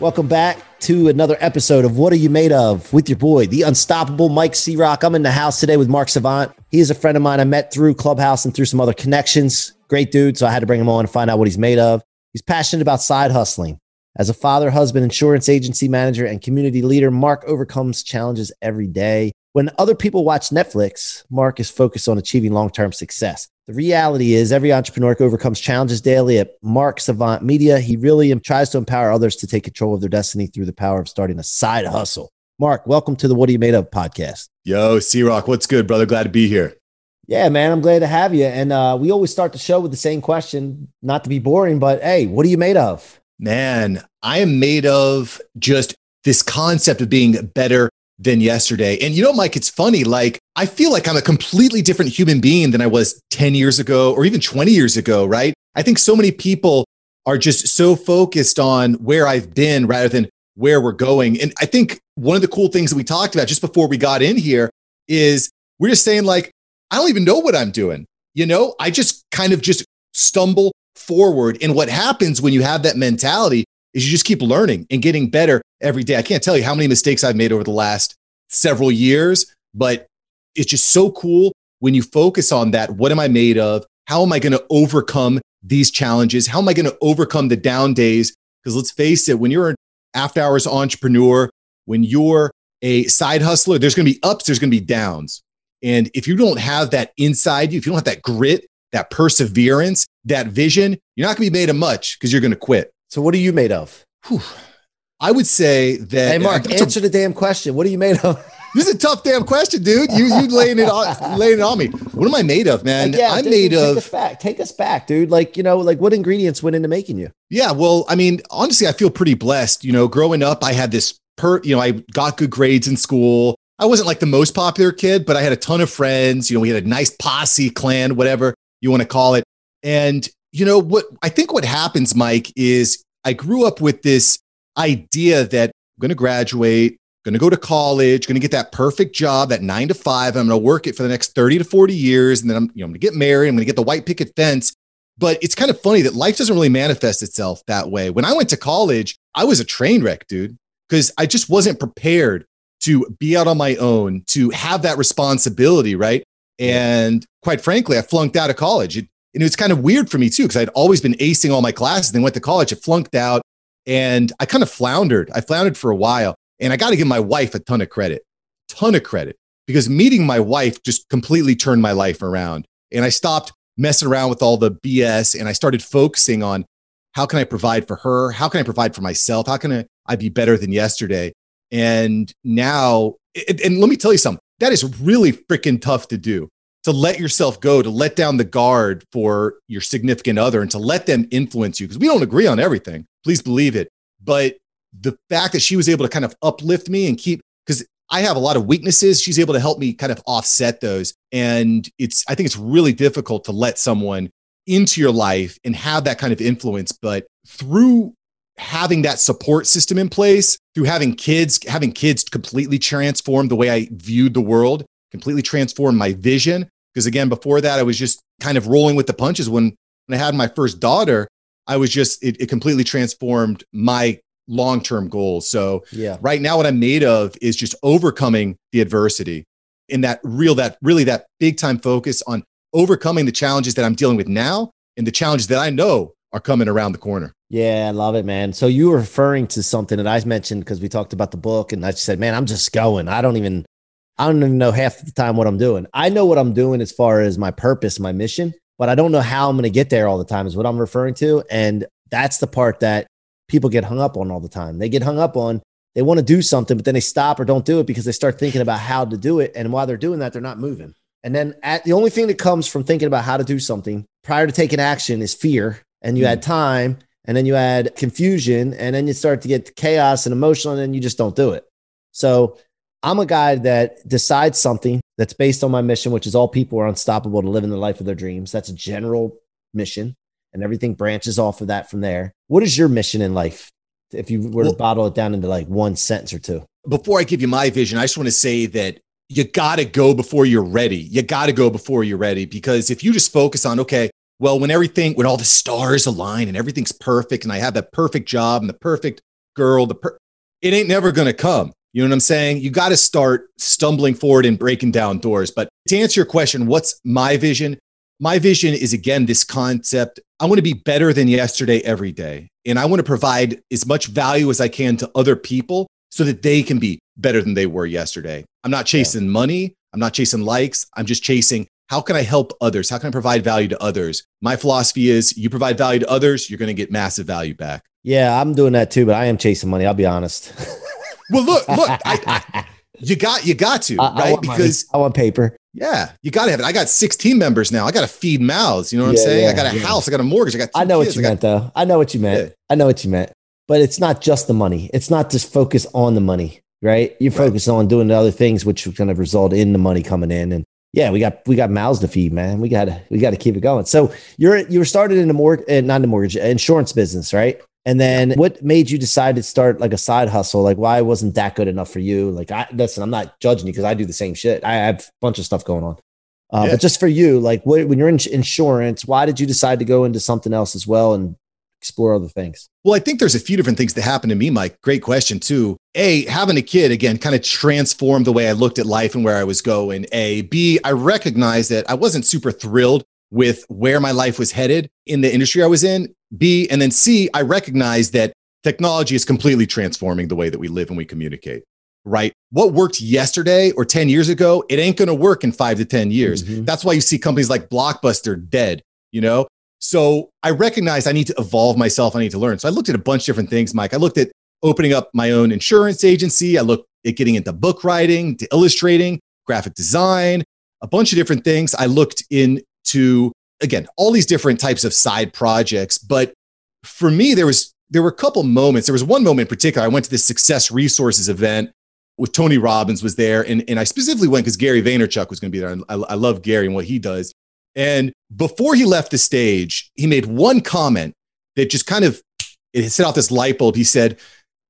Welcome back to another episode of What Are You Made Of with your boy, the unstoppable Mike C Rock. I'm in the house today with Mark Savant. He is a friend of mine I met through Clubhouse and through some other connections. Great dude. So I had to bring him on and find out what he's made of. He's passionate about side hustling. As a father, husband, insurance agency manager, and community leader, Mark overcomes challenges every day. When other people watch Netflix, Mark is focused on achieving long term success. The reality is, every entrepreneur overcomes challenges daily at Mark Savant Media. He really tries to empower others to take control of their destiny through the power of starting a side hustle. Mark, welcome to the What Are You Made Of podcast. Yo, C Rock, what's good, brother? Glad to be here. Yeah, man, I'm glad to have you. And uh, we always start the show with the same question, not to be boring, but hey, what are you made of? Man, I am made of just this concept of being better than yesterday. And you know, Mike, it's funny. Like, I feel like I'm a completely different human being than I was 10 years ago or even 20 years ago, right? I think so many people are just so focused on where I've been rather than where we're going. And I think one of the cool things that we talked about just before we got in here is we're just saying, like, I don't even know what I'm doing. You know, I just kind of just stumble forward. And what happens when you have that mentality is you just keep learning and getting better every day. I can't tell you how many mistakes I've made over the last several years, but it's just so cool when you focus on that. What am I made of? How am I going to overcome these challenges? How am I going to overcome the down days? Because let's face it, when you're an after hours entrepreneur, when you're a side hustler, there's going to be ups, there's going to be downs. And if you don't have that inside you, if you don't have that grit, that perseverance, that vision, you're not going to be made of much because you're going to quit. So, what are you made of? Whew. I would say that. Hey, Mark, answer a, the damn question. What are you made of? this is a tough damn question, dude. You you laying it on laying it on me. What am I made of, man? Yeah, I'm dude, made take of. Us back. Take us back, dude. Like you know, like what ingredients went into making you? Yeah, well, I mean, honestly, I feel pretty blessed. You know, growing up, I had this per. You know, I got good grades in school. I wasn't like the most popular kid, but I had a ton of friends. You know, we had a nice posse, clan, whatever you want to call it. And you know what? I think what happens, Mike, is I grew up with this idea that I'm going to graduate, going to go to college, going to get that perfect job, that nine to five. I'm going to work it for the next 30 to 40 years. And then I'm, you know, I'm going to get married. I'm going to get the white picket fence. But it's kind of funny that life doesn't really manifest itself that way. When I went to college, I was a train wreck, dude, because I just wasn't prepared to be out on my own, to have that responsibility, right? And quite frankly, I flunked out of college. It, and it was kind of weird for me too, because I'd always been acing all my classes. Then went to college, I flunked out, and I kind of floundered. I floundered for a while. And I got to give my wife a ton of credit, ton of credit, because meeting my wife just completely turned my life around. And I stopped messing around with all the BS and I started focusing on how can I provide for her? How can I provide for myself? How can I, I be better than yesterday? And now, and, and let me tell you something, that is really freaking tough to do to let yourself go, to let down the guard for your significant other and to let them influence you because we don't agree on everything. Please believe it. But the fact that she was able to kind of uplift me and keep, because I have a lot of weaknesses, she's able to help me kind of offset those. And it's, I think it's really difficult to let someone into your life and have that kind of influence. But through having that support system in place, through having kids, having kids completely transform the way I viewed the world, completely transformed my vision. Because again, before that, I was just kind of rolling with the punches. When, when I had my first daughter, I was just, it, it completely transformed my long term goals. So, Yeah. right now, what I'm made of is just overcoming the adversity and that real, that really, that big time focus on overcoming the challenges that I'm dealing with now and the challenges that I know are coming around the corner. Yeah, I love it, man. So you were referring to something that I mentioned because we talked about the book, and I said, man, I'm just going. I don't even, I don't even know half the time what I'm doing. I know what I'm doing as far as my purpose, my mission, but I don't know how I'm going to get there all the time. Is what I'm referring to. And That's the part that people get hung up on all the time. They get hung up on they want to do something, but then they stop or don't do it because they start thinking about how to do it. And while they're doing that, they're not moving. And then at the only thing that comes from thinking about how to do something prior to taking action is fear. And you mm. add time and then you add confusion and then you start to get chaos and emotional and then you just don't do it. So I'm a guy that decides something that's based on my mission, which is all people are unstoppable to live in the life of their dreams. That's a general mission and everything branches off of that from there. What is your mission in life? If you were well, to bottle it down into like one sentence or two. Before I give you my vision, I just want to say that you got to go before you're ready. You got to go before you're ready because if you just focus on, okay, well, when everything, when all the stars align and everything's perfect and I have that perfect job and the perfect girl, the per- it ain't never going to come. You know what I'm saying? You got to start stumbling forward and breaking down doors. But to answer your question, what's my vision? My vision is again this concept. I want to be better than yesterday every day. And I want to provide as much value as I can to other people so that they can be better than they were yesterday. I'm not chasing yeah. money. I'm not chasing likes. I'm just chasing how can I help others? How can I provide value to others? My philosophy is you provide value to others, you're going to get massive value back. Yeah, I'm doing that too, but I am chasing money. I'll be honest. well, look, look, I, I, you got you got to I, right because money. I want paper. Yeah, you got to have it. I got 16 members now. I got to feed mouths. You know what yeah, I'm saying? Yeah, I got a yeah. house. I got a mortgage. I got. I know kids. what you meant, though. I know what you meant. I know what you meant. But it's not just the money. It's not just focus on the money, right? You focus right. on doing the other things, which are going to result in the money coming in. And yeah, we got we got mouths to feed, man. We got to we got to keep it going. So you're you were started in a mortgage, uh, not a mortgage, insurance business, right? And then what made you decide to start like a side hustle? Like why wasn't that good enough for you? Like I listen, I'm not judging you because I do the same shit. I have a bunch of stuff going on. Uh, yeah. But just for you, like what, when you're in insurance, why did you decide to go into something else as well and explore other things? Well, I think there's a few different things that happened to me, Mike. Great question, too. A, having a kid, again, kind of transformed the way I looked at life and where I was going. A, B, I recognized that I wasn't super thrilled with where my life was headed in the industry I was in. B, and then C, I recognized that technology is completely transforming the way that we live and we communicate. Right. What worked yesterday or 10 years ago, it ain't going to work in five to 10 years. Mm-hmm. That's why you see companies like Blockbuster dead, you know? So I recognized I need to evolve myself. I need to learn. So I looked at a bunch of different things, Mike. I looked at opening up my own insurance agency. I looked at getting into book writing, to illustrating, graphic design, a bunch of different things. I looked into, again, all these different types of side projects. But for me, there was there were a couple moments. There was one moment in particular. I went to this success resources event with Tony Robbins was there. And, and I specifically went because Gary Vaynerchuk was going to be there. I, I love Gary and what he does. And before he left the stage, he made one comment that just kind of it set off this light bulb. He said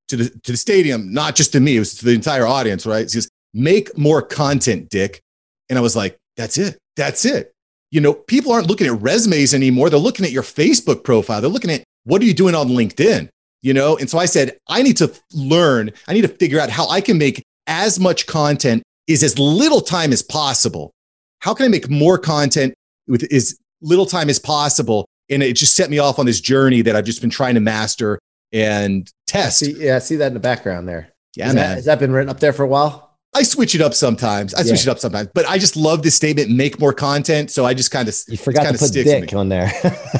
to the to the stadium, not just to me, it was to the entire audience, right? He says, make more content, Dick. And I was like, that's it. That's it. You know, people aren't looking at resumes anymore. They're looking at your Facebook profile. They're looking at what are you doing on LinkedIn? You know, and so I said, I need to learn, I need to figure out how I can make as much content is as little time as possible. How can I make more content with as little time as possible. And it just set me off on this journey that I've just been trying to master and test. See, yeah, I see that in the background there. Yeah, man. has that been written up there for a while? I switch it up sometimes. I switch yeah. it up sometimes, but I just love this statement: make more content. So I just kind of you forgot to put dick on there.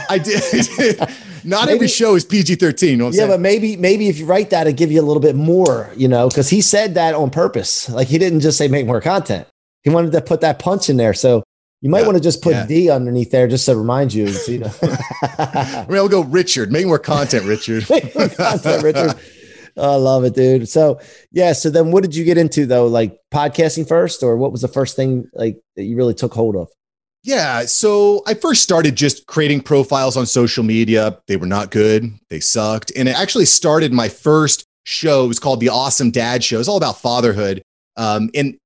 I did. Not maybe, every show is PG thirteen. You know yeah, saying? but maybe maybe if you write that, it give you a little bit more. You know, because he said that on purpose. Like he didn't just say make more content. He wanted to put that punch in there. So you might yeah, want to just put yeah. D underneath there just to remind you. you know. I mean, I'll go Richard. Make more content, Richard. Make more content, Richard. I love it, dude. So yeah. So then what did you get into though? Like podcasting first, or what was the first thing like that you really took hold of? Yeah. So I first started just creating profiles on social media. They were not good. They sucked. And it actually started my first show. It was called The Awesome Dad Show. It's all about fatherhood. Um, and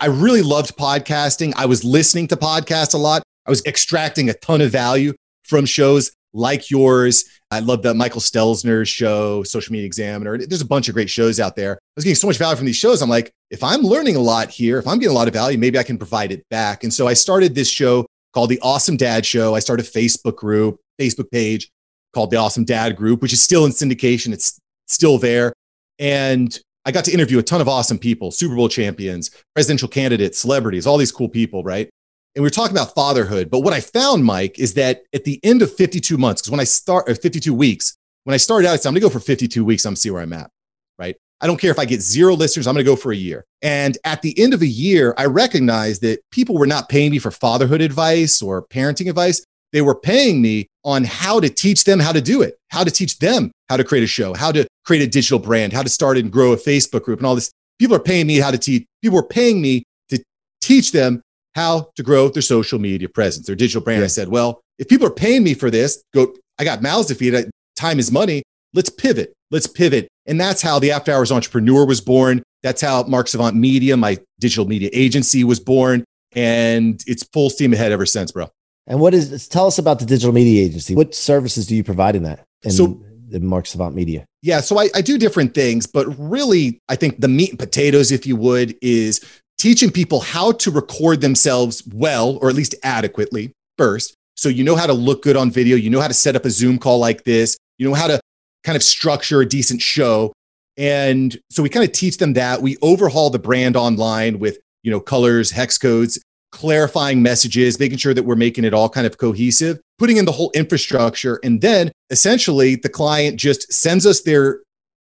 I really loved podcasting. I was listening to podcasts a lot. I was extracting a ton of value from shows like yours. I love the Michael Stelzner's show, Social Media Examiner. There's a bunch of great shows out there. I was getting so much value from these shows. I'm like, if I'm learning a lot here, if I'm getting a lot of value, maybe I can provide it back. And so I started this show called The Awesome Dad Show. I started a Facebook group, Facebook page called The Awesome Dad Group, which is still in syndication. It's still there. And I got to interview a ton of awesome people, Super Bowl champions, presidential candidates, celebrities, all these cool people, right? And we were talking about fatherhood. But what I found, Mike, is that at the end of 52 months, because when I start, or 52 weeks, when I started out, I said, I'm going to go for 52 weeks. I'm going to see where I'm at. Right. I don't care if I get zero listeners, I'm going to go for a year. And at the end of a year, I recognized that people were not paying me for fatherhood advice or parenting advice. They were paying me on how to teach them how to do it, how to teach them how to create a show, how to create a digital brand, how to start and grow a Facebook group and all this. People are paying me how to teach. People were paying me to teach them how to grow their social media presence, their digital brand. Yeah. I said, well, if people are paying me for this, go, I got mouths to feed. Time is money. Let's pivot. Let's pivot. And that's how the After Hours Entrepreneur was born. That's how Mark Savant Media, my digital media agency, was born. And it's full steam ahead ever since, bro. And what is, tell us about the digital media agency. What services do you provide in that? In so, the Mark Savant Media? Yeah, so I, I do different things, but really, I think the meat and potatoes, if you would, is teaching people how to record themselves well, or at least adequately first. So you know how to look good on video, you know how to set up a Zoom call like this, you know how to kind of structure a decent show. And so we kind of teach them that. We overhaul the brand online with, you know, colors, hex codes, clarifying messages, making sure that we're making it all kind of cohesive, putting in the whole infrastructure. And then essentially the client just sends us their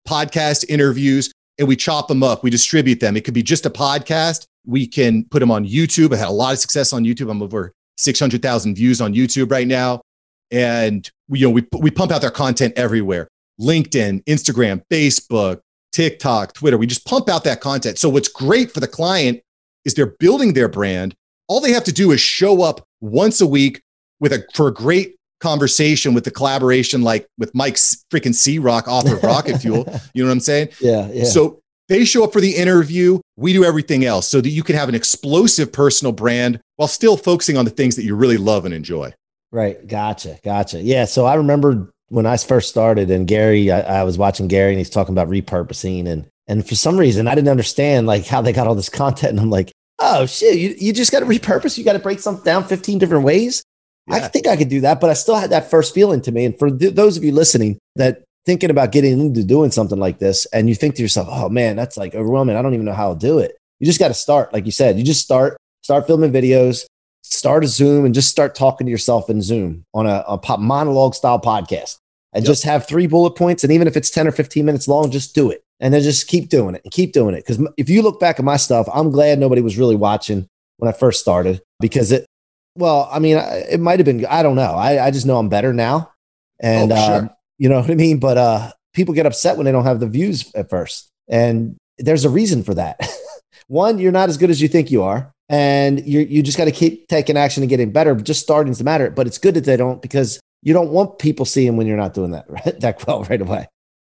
podcast interviews and we chop them up. We distribute them. It could be just a podcast. We can put them on YouTube. I had a lot of success on YouTube. I'm over 600,000 views on YouTube right now. And we, you know, we, we pump out their content everywhere. LinkedIn, Instagram, Facebook, TikTok, Twitter. We just pump out that content. So what's great for the client is they're building their brand. All they have to do is show up once a week with a for a great conversation with the collaboration like with Mike's freaking C Rock, author of Rocket Fuel. You know what I'm saying? Yeah, yeah. So they show up for the interview. We do everything else so that you can have an explosive personal brand while still focusing on the things that you really love and enjoy. Right. Gotcha. Gotcha. Yeah. So I remember when I first started and Gary, I, I was watching Gary and he's talking about repurposing and and for some reason I didn't understand like how they got all this content. And I'm like, oh shit, you, you just got to repurpose. You got to break something down 15 different ways. Yeah. I think I could do that, but I still had that first feeling to me. And for th- those of you listening that thinking about getting into doing something like this, and you think to yourself, oh man, that's like overwhelming. I don't even know how to do it. You just got to start. Like you said, you just start, start filming videos, start a Zoom and just start talking to yourself in Zoom on a, a pop monologue style podcast and yep. just have three bullet points. And even if it's 10 or 15 minutes long, just do it. And then just keep doing it and keep doing it. Because if you look back at my stuff, I'm glad nobody was really watching when I first started because it, well, I mean, it might have been, I don't know. I, I just know I'm better now. And, oh, sure. um, you know what I mean? But uh, people get upset when they don't have the views at first. And there's a reason for that. One, you're not as good as you think you are. And you you just got to keep taking action and getting better. Just starting to matter. But it's good that they don't because you don't want people seeing when you're not doing that right, that well right away,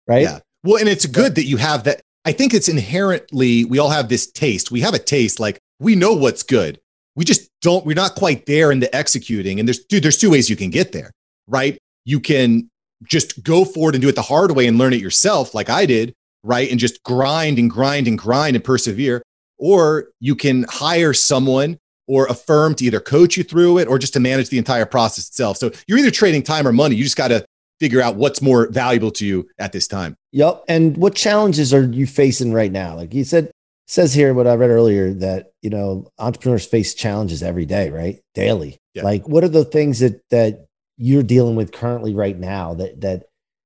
right? Yeah. Well, and it's good that you have that. I think it's inherently we all have this taste. We have a taste like we know what's good. We just don't. We're not quite there in the executing. And there's dude. There's two ways you can get there, right? You can just go forward and do it the hard way and learn it yourself, like I did, right? And just grind and grind and grind and persevere. Or you can hire someone or a firm to either coach you through it or just to manage the entire process itself. So you're either trading time or money. You just got to figure out what's more valuable to you at this time. Yep. And what challenges are you facing right now? Like you said, says here what I read earlier that you know entrepreneurs face challenges every day, right? Daily. Yeah. Like what are the things that that you're dealing with currently right now that that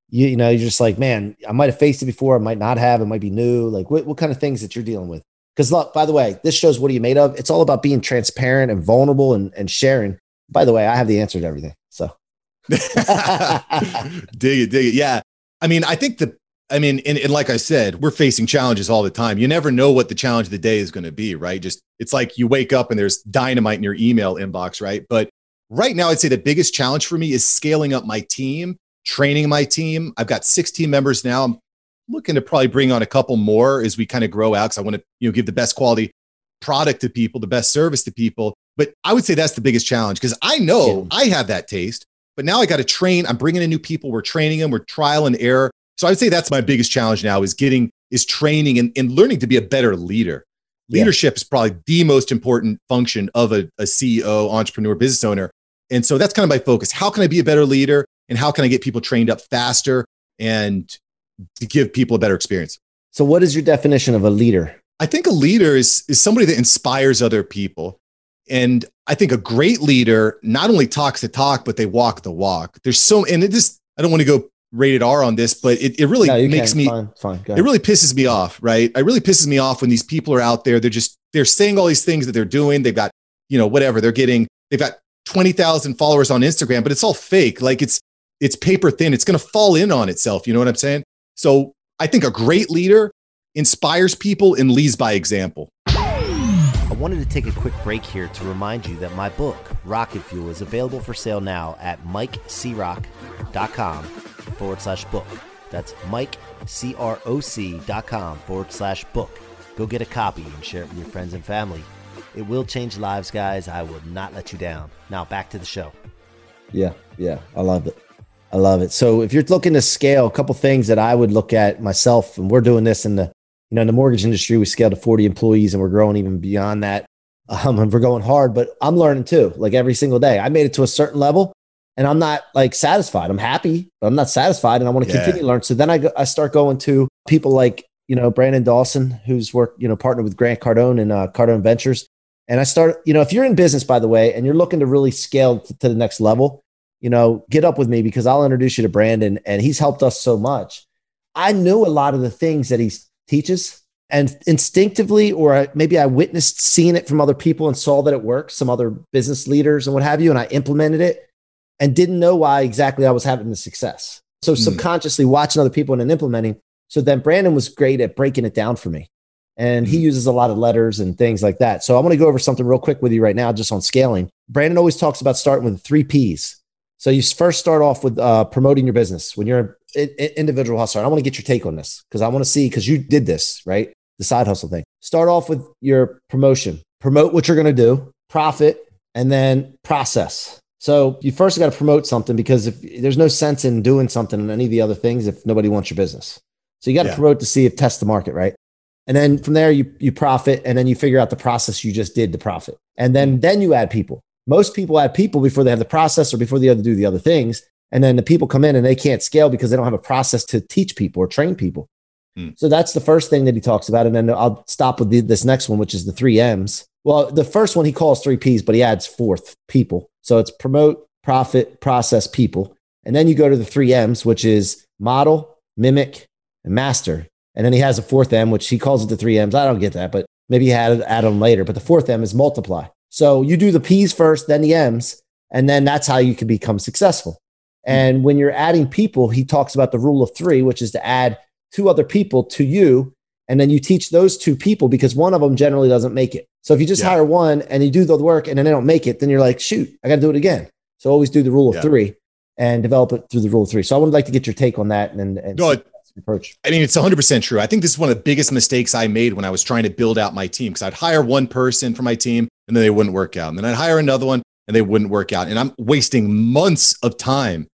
you, you know you're just like man I might have faced it before I might not have it might be new like what, what kind of things that you're dealing with because look, by the way, this shows what are you made of. It's all about being transparent and vulnerable and, and sharing. By the way, I have the answer to everything. So dig it, dig it. Yeah. I mean, I think the I mean, and, and, like I said, we're facing challenges all the time. You never know what the challenge of the day is going to be, right? Just it's like you wake up and there's dynamite in your email inbox, right? But right now, I'd say the biggest challenge for me is scaling up my team, training my team. I've got 16 members now. I'm looking to probably bring on a couple more as we kind of grow out because I want to, you know, give the best quality product to people, the best service to people. But I would say that's the biggest challenge because I know yeah. I have that taste, but now I got to train. I'm bringing in new people. We're training them. We're trial and error. So I would say that's my biggest challenge now is getting, is training and, and learning to be a better leader. Yeah. Leadership is probably the most important function of a, a CEO, entrepreneur, business owner. And so that's kind of my focus. How can I be a better leader? And how can I get people trained up faster and to give people a better experience. So, what is your definition of a leader? I think a leader is, is somebody that inspires other people. And I think a great leader not only talks the talk, but they walk the walk. There's so, and it just, I don't want to go rated R on this, but it, it really No, makes can. me fine, fine. It really pisses me off, right? It really pisses me off when these people are out there. They're just they're saying all these things that they're doing. They've got you know whatever they're getting. They've got twenty thousand followers on Instagram, but it's all fake. Like it's it's paper thin. It's going to fall in on itself. You know what I'm saying? So I think a great leader inspires people and leads by example. I wanted to take a quick break here to remind you that my book, Rocket Fuel, is available for sale now at mikecroc.com forward slash book. That's mikecroc.com forward slash book. Go get a copy and share it with your friends and family. It will change lives, guys. I will not let you down. Now back to the show. Yeah, yeah, I love it. I love it. So if you're looking to scale, a couple things that I would look at myself, and we're doing this in the you know in the mortgage industry, we scaled to 40 employees, and we're growing even beyond that. Um, and we're going hard, but I'm learning too. Like every single day, I made it to a certain level, and I'm not like satisfied. I'm happy, but I'm not satisfied, and I want to Yeah. continue to learn. So then I go, I start going to people like you know Brandon Dawson, who's worked you know partnered with Grant Cardone and uh, Cardone Ventures. And I start, you know, if you're in business, by the way, and you're looking to really scale to, to the next level, you know, get up with me because I'll introduce you to Brandon and he's helped us so much. I knew a lot of the things that he teaches and instinctively, or I- maybe I witnessed seeing it from other people and saw that it works, some other business leaders and what have you. And I implemented it and didn't know why exactly I was having the success. So Hmm. subconsciously watching other people and then implementing. So then Brandon was great at breaking it down for me. And he Mhm. uses a lot of letters and things like that. So I want to go over something real quick with you right now, just on scaling. Brandon always talks about starting with three P's. So you first start off with uh, promoting your business when you're an individual hustler. I want to get your take on this because I want to see because you did this right, the side hustle thing. Start off with your promotion. Promote what you're going to do, profit, and then process. So you first got to promote something because if there's no sense in doing something and any of the other things if nobody wants your business. So you got to Yeah. promote to see if test the market, right? And then from there you you profit and then you figure out the process you just did to profit. And then then you add people. Most people add people before they have the process or before they have to do the other things. And then the people come in and they can't scale because they don't have a process to teach people or train people. Hmm. So that's the first thing that he talks about. And then I'll stop with the, this next one, which is the three M's. Well, the first one he calls three P's, but he adds fourth people. So it's promote, profit, process, people. And then you go to the three M's, which is model, mimic, and master. And then he has a fourth M, which he calls it the three M's. I don't get that, but maybe he had add them later. But the fourth M is multiply. So you do the P's first, then the M's, and then that's how you can become successful. And when you're adding people, he talks about the rule of three, which is to add two other people to you. And then you teach those two people because one of them generally doesn't make it. So if you just Yeah. hire one and you do the work and then they don't make it, then you're like, shoot, I got to do it again. So always do the rule of Yeah. three and develop it through the rule of three. So I would like to get your take on that and, and No, see it- that's the approach. I mean, it's 100% true. I think this is one of the biggest mistakes I made when I was trying to build out my team because I'd hire one person for my team and then they wouldn't work out. And then I'd hire another one and they wouldn't work out. And I'm wasting months of time,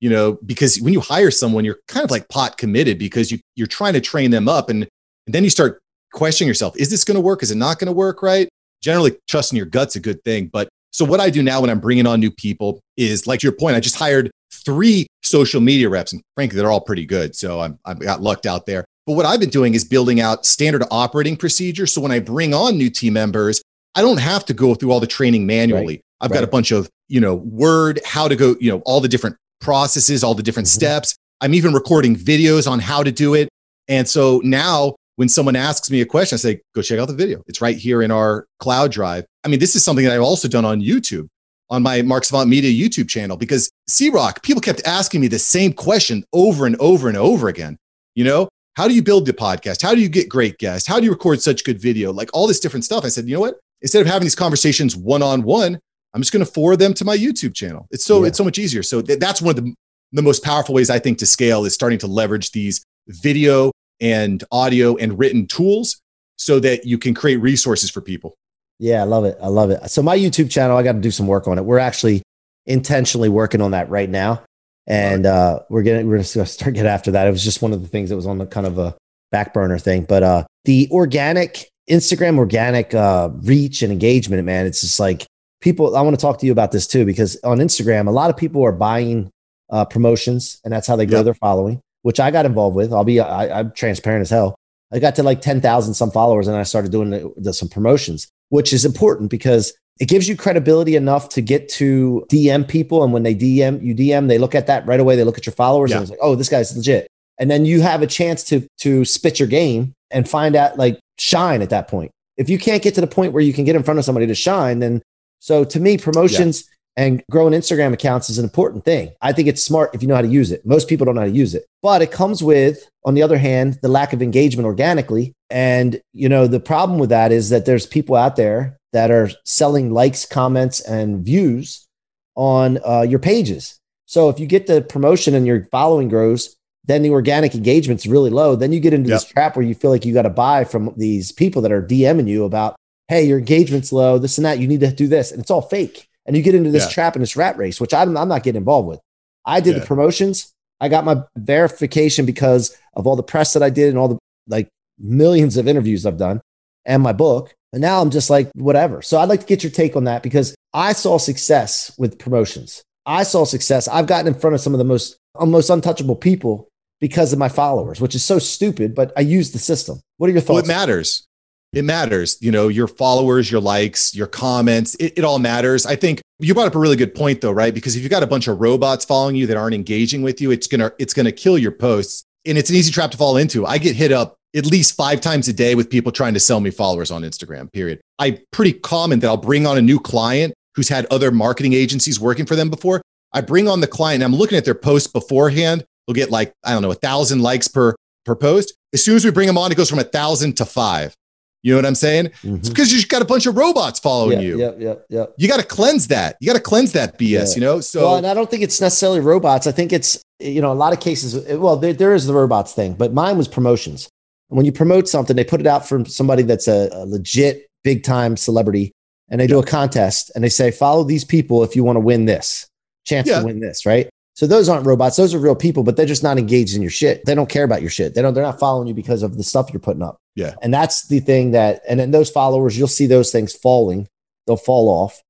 you know, because when you hire someone, you're kind of like pot committed because you, you're trying to train them up. And, and then you start questioning yourself is this going to work? Is it not going to work? Right. Generally, trusting your gut's a good thing. But so what I do now when I'm bringing on new people is like your point, I just hired three social media reps, and frankly, they're all pretty good. So I'm, I've got lucked out there. But what I've been doing is building out standard operating procedures. So when I bring on new team members, I don't have to go through all the training manually. I've got a bunch of, you know, word, how to go, you know, all the different processes, all the different Mhm. steps. I'm even recording videos on how to do it. And so now when someone asks me a question, I say, go check out the video. It's right here in our cloud drive. I mean, this is something that I've also done on YouTube, on my Mark Savant Media YouTube channel, because C Rock, people kept asking me the same question over and over and over again. You know, how do you build the podcast? How do you get great guests? How do you record such good video? Like all this different stuff. I said, you know what? Instead of having these conversations one on one, I'm just going to forward them to my YouTube channel. It's so Yeah. it's so much easier. So th- that's one of the, the most powerful ways I think to scale is starting to leverage these video and audio and written tools so that you can create resources for people. Yeah, I love it. I love it. So my YouTube channel, I got to do some work on it. We're actually intentionally working on that right now, and uh, we're getting we're going to start get after that. It was just one of the things that was on the kind of a back burner thing. But uh, the organic Instagram organic uh, reach and engagement, man, it's just like people. I want to talk to you about this too because on Instagram, a lot of people are buying uh, promotions, and that's how they grow Yep. their following. Which I got involved with. I'll be I, I'm transparent as hell. I got to like ten thousand some followers, and I started doing the, the, some promotions. which is important because it gives you credibility enough to get to DM people. And when they DM you DM, they look at that right away. They look at your followers Yeah. and it's like, oh, this guy's legit. And then you have a chance to to spit your game and find out like shine at that point. If you can't get to the point where you can get in front of somebody to shine, then so to me, promotions and growing Instagram accounts is an important thing. I think it's smart if you know how to use it. Most people don't know how to use it. But it comes with, on the other hand, the lack of engagement organically. And you know, the problem with that is that there's people out there that are selling likes, comments, and views on uh, your pages. So if you get the promotion and your following grows, then the organic engagement's really low. Then you get into this trap where you feel like you got to buy from these people that are DMing you about, hey, your engagement's low, this and that. You need to do this, and it's all fake. And you get into this Yeah. trap and this rat race, which I'm, I'm not getting involved with. I did Yeah. the promotions. I got my verification because of all the press that I did and all the like millions of interviews I've done and my book. And now I'm just like, whatever. So I'd like to get your take on that because I saw success with promotions. I saw success. I've gotten in front of some of the most, uh, most untouchable people because of my followers, which is so stupid, but I use the system. What are your Well, thoughts? it matters. It matters. You know, your followers, your likes, your comments, it, it all matters. I think you brought up a really good point though, right? Because if you've got a bunch of robots following you that aren't engaging with you, it's gonna it's gonna kill your posts. And it's an easy trap to fall into. I get hit up at least five times a day with people trying to sell me followers on Instagram, period. I pretty common that I'll bring on a new client who's had other marketing agencies working for them before. I bring on the client I'm looking at their posts beforehand. They'll get like, I don't know, a thousand likes per per post. As soon as we bring them on, it goes from a thousand to five. You know what I'm saying? Mhm. It's because you've got a bunch of robots following Yeah, you. Yep, yep, yep. You got to cleanse that. You got to cleanse that BS, Yeah. you know? So well, and I don't think it's necessarily robots. I think it's, you know, a lot of cases, well, there, there is the robots thing, but mine was promotions. And when you promote something, they put it out from somebody that's a, a legit big time celebrity and they do a contest and they say, follow these people if you want to win this chance Yeah. to win this, right? So those aren't robots. Those are real people, but they're just not engaged in your shit. They don't care about your shit. They don't, they're not following you because of the stuff you're putting up. Yeah. And that's the thing that, and then those followers, you'll see those things falling. They'll fall off.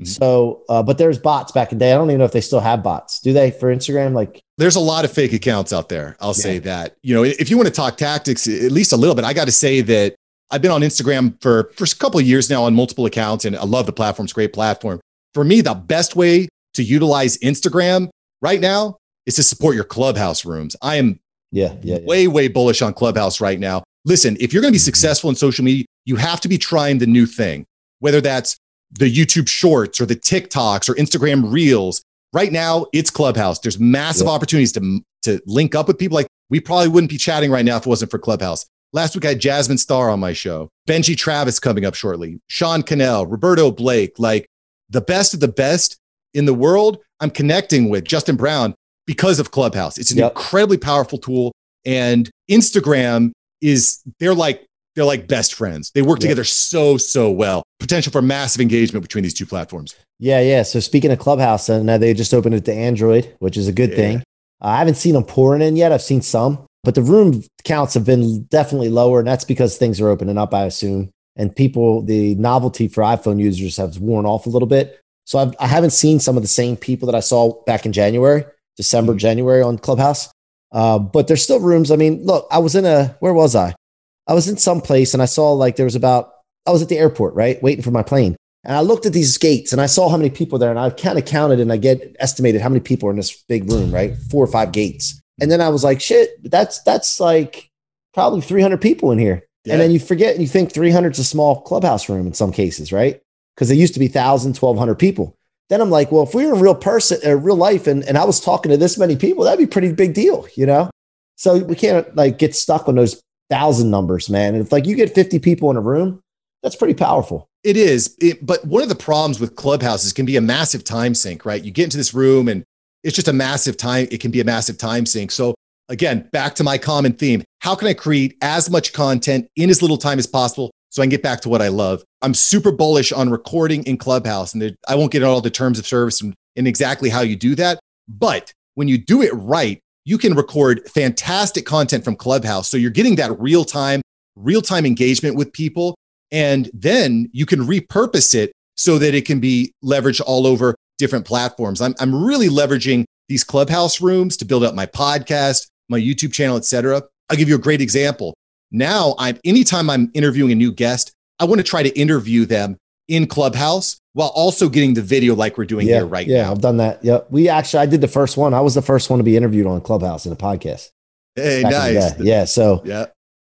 Mhm. So, uh, but there's bots back in the day. I don't even know if they still have bots. Do they for Instagram? Like, there's a lot of fake accounts out there. I'll say that. You know, if you want to talk tactics, at least a little bit, I got to say that I've been on Instagram for, for a couple of years now on multiple accounts, and I love the platform. It's a great platform. For me, the best way to utilize Instagram right now is to support your clubhouse rooms. I am yeah, yeah, yeah. way, way bullish on Clubhouse right now. Listen, if you're going to be mm-hmm. successful in social media, you have to be trying the new thing, whether that's the YouTube shorts or the TikToks or Instagram reels. Right now, it's Clubhouse. There's massive opportunities to, to link up with people. Like we probably wouldn't be chatting right now if it wasn't for Clubhouse. Last week, I had Jasmine Star on my show, Benji Travis coming up shortly, Sean Cannell, Roberto Blake, like the best of the best in the world. I'm connecting with Justin Brown because of Clubhouse. It's an Yep. incredibly powerful tool. And Instagram is, they're like, they're like best friends. They work Yep. together so, so well. Potential for massive engagement between these two platforms. Yeah, yeah. So speaking of Clubhouse, and now they just opened it to Android, which is a good Yeah. thing. Uh, I haven't seen them pouring in yet. I've seen some, but the room counts have been definitely lower, and that's because things are opening up, I assume. And people, the novelty for iPhone users has worn off a little bit. So I've, I haven't seen some of the same people that I saw back in January, December, Mhm. January on Clubhouse. Uh, but there's still rooms. I mean, look, I was in a where was I? I was in some place and I saw like there was about I was at the airport, right, waiting for my plane. And I looked at these gates and I saw how many people there, and I kind of counted and I get estimated how many people are in this big room, right? Four or five gates. And then I was like, shit, that's that's like probably 300 people in here. And then you forget and you think 300 is a small clubhouse room in some cases, right? Because there used to be 1,000, 1,200 people. Then I'm like, well, if we were in real person, uh, real life, and, and I was talking to this many people, that'd be pretty big deal, you know? So we can't like get stuck on those thousand numbers, man. And if like you get 50 people in a room, that's pretty powerful. It is, it, but one of the problems with clubhouses can be a massive time sink, right? You get into this room and it's just a massive time. It can be a massive time sink. So again, back to my common theme: how can I create as much content in as little time as possible so I can get back to what I love? I'm super bullish on recording in Clubhouse, and I won't get into all the terms of service and, and exactly how you do that. But when you do it right, you can record fantastic content from Clubhouse. So you're getting that real time, real time engagement with people. And then you can repurpose it so that it can be leveraged all over different platforms. I'm, I'm really leveraging these clubhouse rooms to build up my podcast, my YouTube channel, et cetera. I'll give you a great example. Now I'm anytime I'm interviewing a new guest, I want to try to interview them in Clubhouse while also getting the video like we're doing yeah, here right now. yeah, now. I've done that. Yeah, we actually I did the first one. I was the first one to be interviewed on Clubhouse in a podcast. Hey, back in the nice. Yeah, so Yeah.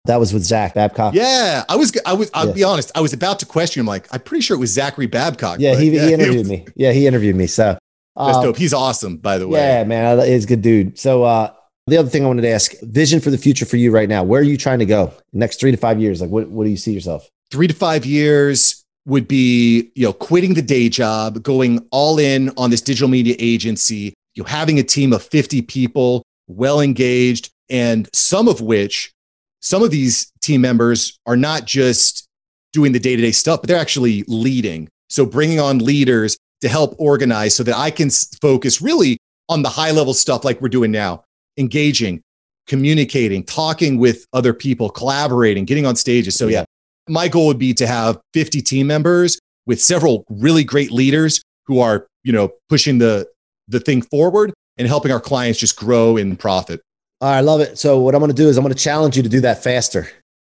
that was with Zach Babcock. Yeah. I was, I was, I'll Yeah. be honest. I was about to question him. Like, I'm pretty sure it was Zachary Babcock. yeah, he, he interviewed me. Yeah, he interviewed me. So That's um, dope. He's awesome, by the way. Yeah, man, he's a good dude. So uh, the other thing I wanted to ask: vision for the future for you right now. Where are you trying to go next three to five years? Like, what what do you see yourself? Three to five years would be, you know, quitting the day job, going all in on this digital media agency, you know, having a team of 50 people, well engaged, and some of which, some of these team members are not just doing the day to day stuff, but they're actually leading. So bringing on leaders to help organize so that I can focus really on the high level stuff like we're doing now, engaging, communicating, talking with other people, collaborating, getting on stages. So, yeah, my goal would be to have 50 team members with several really great leaders who are, you know, pushing the, the thing forward and helping our clients just grow in profit. All right, I love it. So what I'm going to do is I'm going to challenge you to do that faster.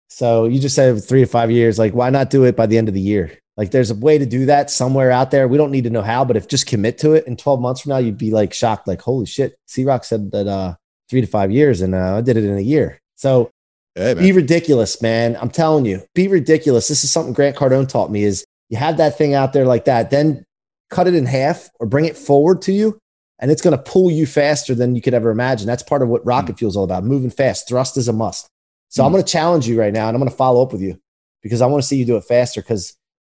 So you just said three to five years. Like, why not do it by the end of the year? Like, there's a way to do that somewhere out there. We don't need to know how, but if just commit to it in 12 months from now, you'd be like shocked, like, holy shit. C Rock said that uh, three to five years, and uh, I did it in a year. So Hey, be ridiculous, man. I'm telling you, be ridiculous. This is something Grant Cardone taught me is you have that thing out there like that, then cut it in half or bring it forward to you, and it's going to pull you faster than you could ever imagine. That's part of what rocket fuel is all about, moving fast. Thrust is a must. So I'm Mm. going to challenge you right now, and I'm going to follow up with you because I want to see you do it faster. Because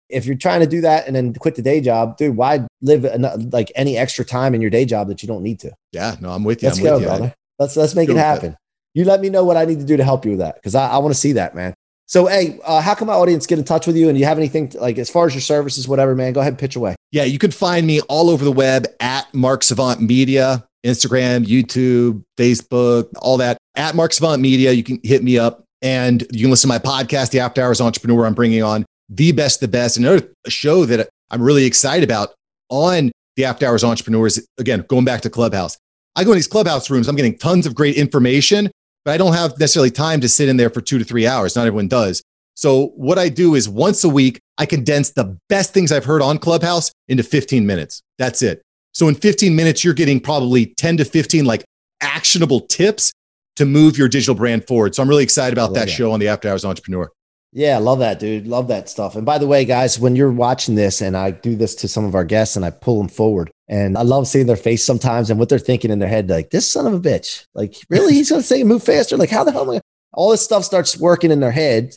if you're trying to do that and then quit the day job, dude, why live like any extra time in your day job that you don't need to? Yeah, no, I'm with you. Let's I'm go, with you. brother. Let's let's make Go it happen. You let me know what I need to do to help you with that because I, I want to see that, man. So, hey, uh, how can my audience get in touch with you? And you have anything to, like as far as your services, whatever, man? Go ahead and pitch away. Yeah, you can find me all over the web at Mark Savant Media, Instagram, YouTube, Facebook, all that. At Mark Savant Media, you can hit me up and you can listen to my podcast, The After Hours Entrepreneur. I'm bringing on the best, the best. Another show that I'm really excited about on the After Hours Entrepreneurs. Again, going back to Clubhouse. I go in these Clubhouse rooms, I'm getting tons of great information, but I don't have necessarily time to sit in there for two to three hours. Not everyone does. So what I do is once a week, I condense the best things I've heard on Clubhouse into 15 minutes. That's it. So in 15 minutes, you're getting probably 10 to 15 like actionable tips to move your digital brand forward. So I'm really excited about that that. show on the After Hours Entrepreneur. Yeah, love that, dude. Love that stuff. And by the way, guys, when you're watching this, and I do this to some of our guests, and I pull them forward, and I love seeing their face sometimes and what they're thinking in their head, like this son of a bitch. Like, really, he's gonna say move faster? Like, how the hell? Am I? All this stuff starts working in their head.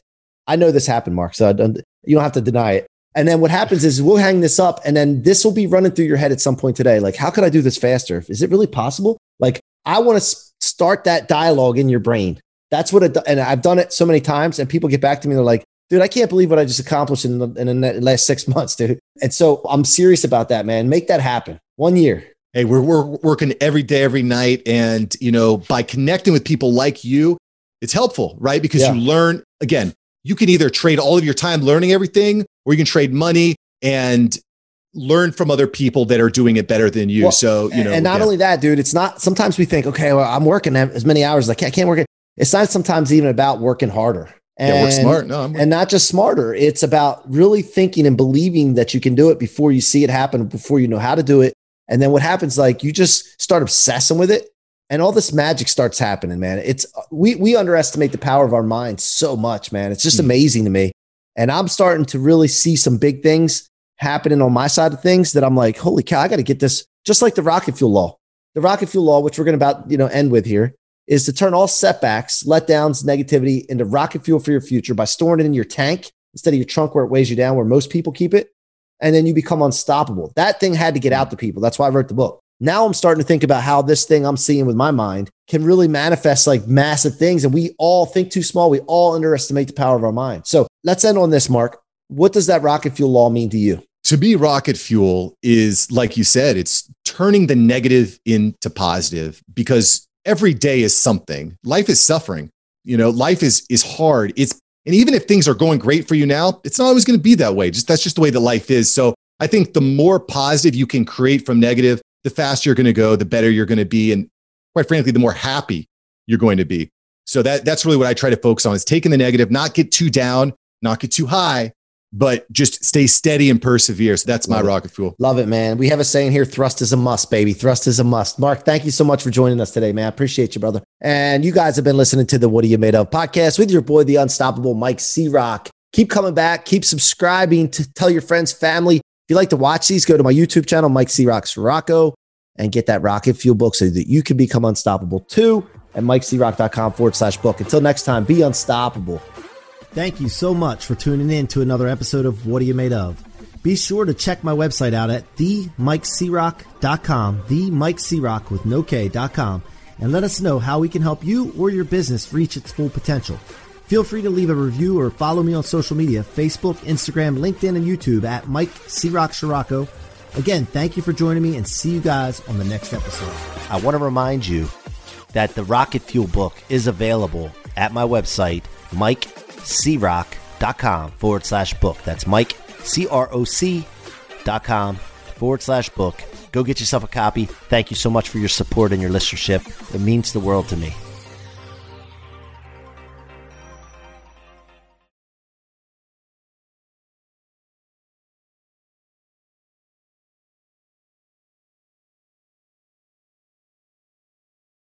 I know this happened, Mark. So don't, you don't have to deny it. And then what happens is we'll hang this up, and then this will be running through your head at some point today. Like, how could I do this faster? Is it really possible? Like, I want to start that dialogue in your brain. That's what it, and I've done it so many times, and people get back to me. They're like, dude, I can't believe what I just accomplished in the, in the last six months, dude. And so I'm serious about that, man. Make that happen. One year. Hey, we're, we're working every day, every night. And, you know, by connecting with people like you, it's helpful, right? Because Yeah. you learn, again, you can either trade all of your time learning everything or you can trade money and learn from other people that are doing it better than you. Well, so, you know, and not yeah. only that, dude, it's not, sometimes we think, okay, well, I'm working as many hours as I can. I can't work it. It's not sometimes even about working harder. yeah, work And- smart. No, I'm and not just smarter. It's about really thinking and believing that you can do it before you see it happen, before you know how to do it. And then what happens, like you just start obsessing with it, and all this magic starts happening, man. It's we we underestimate the power of our minds so much, man. It's just Hmm. amazing to me. And I'm starting to really see some big things happening on my side of things that I'm like, holy cow, I got to get this. Just like the rocket fuel law, the rocket fuel law, which we're going to about you know end with here, is to turn all setbacks, letdowns, negativity into rocket fuel for your future by storing it in your tank instead of your trunk where it weighs you down, where most people keep it. And then you become unstoppable. That thing had to get out to people. That's why I wrote the book. Now I'm starting to think about how this thing I'm seeing with my mind can really manifest like massive things. And we all think too small. We all underestimate the power of our mind. So let's end on this, Mark. What does that rocket fuel law mean to you? to me, rocket fuel is like you said, it's turning the negative into positive because every day is something. Life is suffering. You know, life is is hard. It's and even if things are going great for you now, it's not always going to be that way. Just that's just the way that life is. So I think the more positive you can create from negative, the faster you're going to go, the better you're going to be, and quite frankly, the more happy you're going to be. So that that's really what I try to focus on is taking the negative, not get too down, not get too high, but just stay steady and persevere. So that's my Love rocket fuel. Love it, man. We have a saying here thrust is a must, baby. Thrust is a must. Mark, thank you so much for joining us today, man. I appreciate you, brother. And you guys have been listening to the What Are You Made Of podcast with your boy, the unstoppable Mike C Rock. Keep coming back, keep subscribing to tell your friends, family. If you like to watch these, go to my YouTube channel, Mike C Rock Ciorrocco, and get that rocket fuel book so that you can become unstoppable too at mikecroc.com forward slash book. Until next time, be unstoppable. Thank you so much for tuning in to another episode of What Are You Made Of? Be sure to check my website out at themikecroc.com, themikecroc with no K.com, and let us know how we can help you or your business reach its full potential. Feel free to leave a review or follow me on social media Facebook, Instagram, LinkedIn, and YouTube at Mike C Rock Ciorrocco. Again, thank you for joining me and see you guys on the next episode. I want to remind you that the Rocket Fuel book is available at my website, mikecroc.com forward slash book. That's Mike, C R O C dot com forward slash book. Go get yourself a copy. Thank you so much for your support and your listenership. It means the world to me.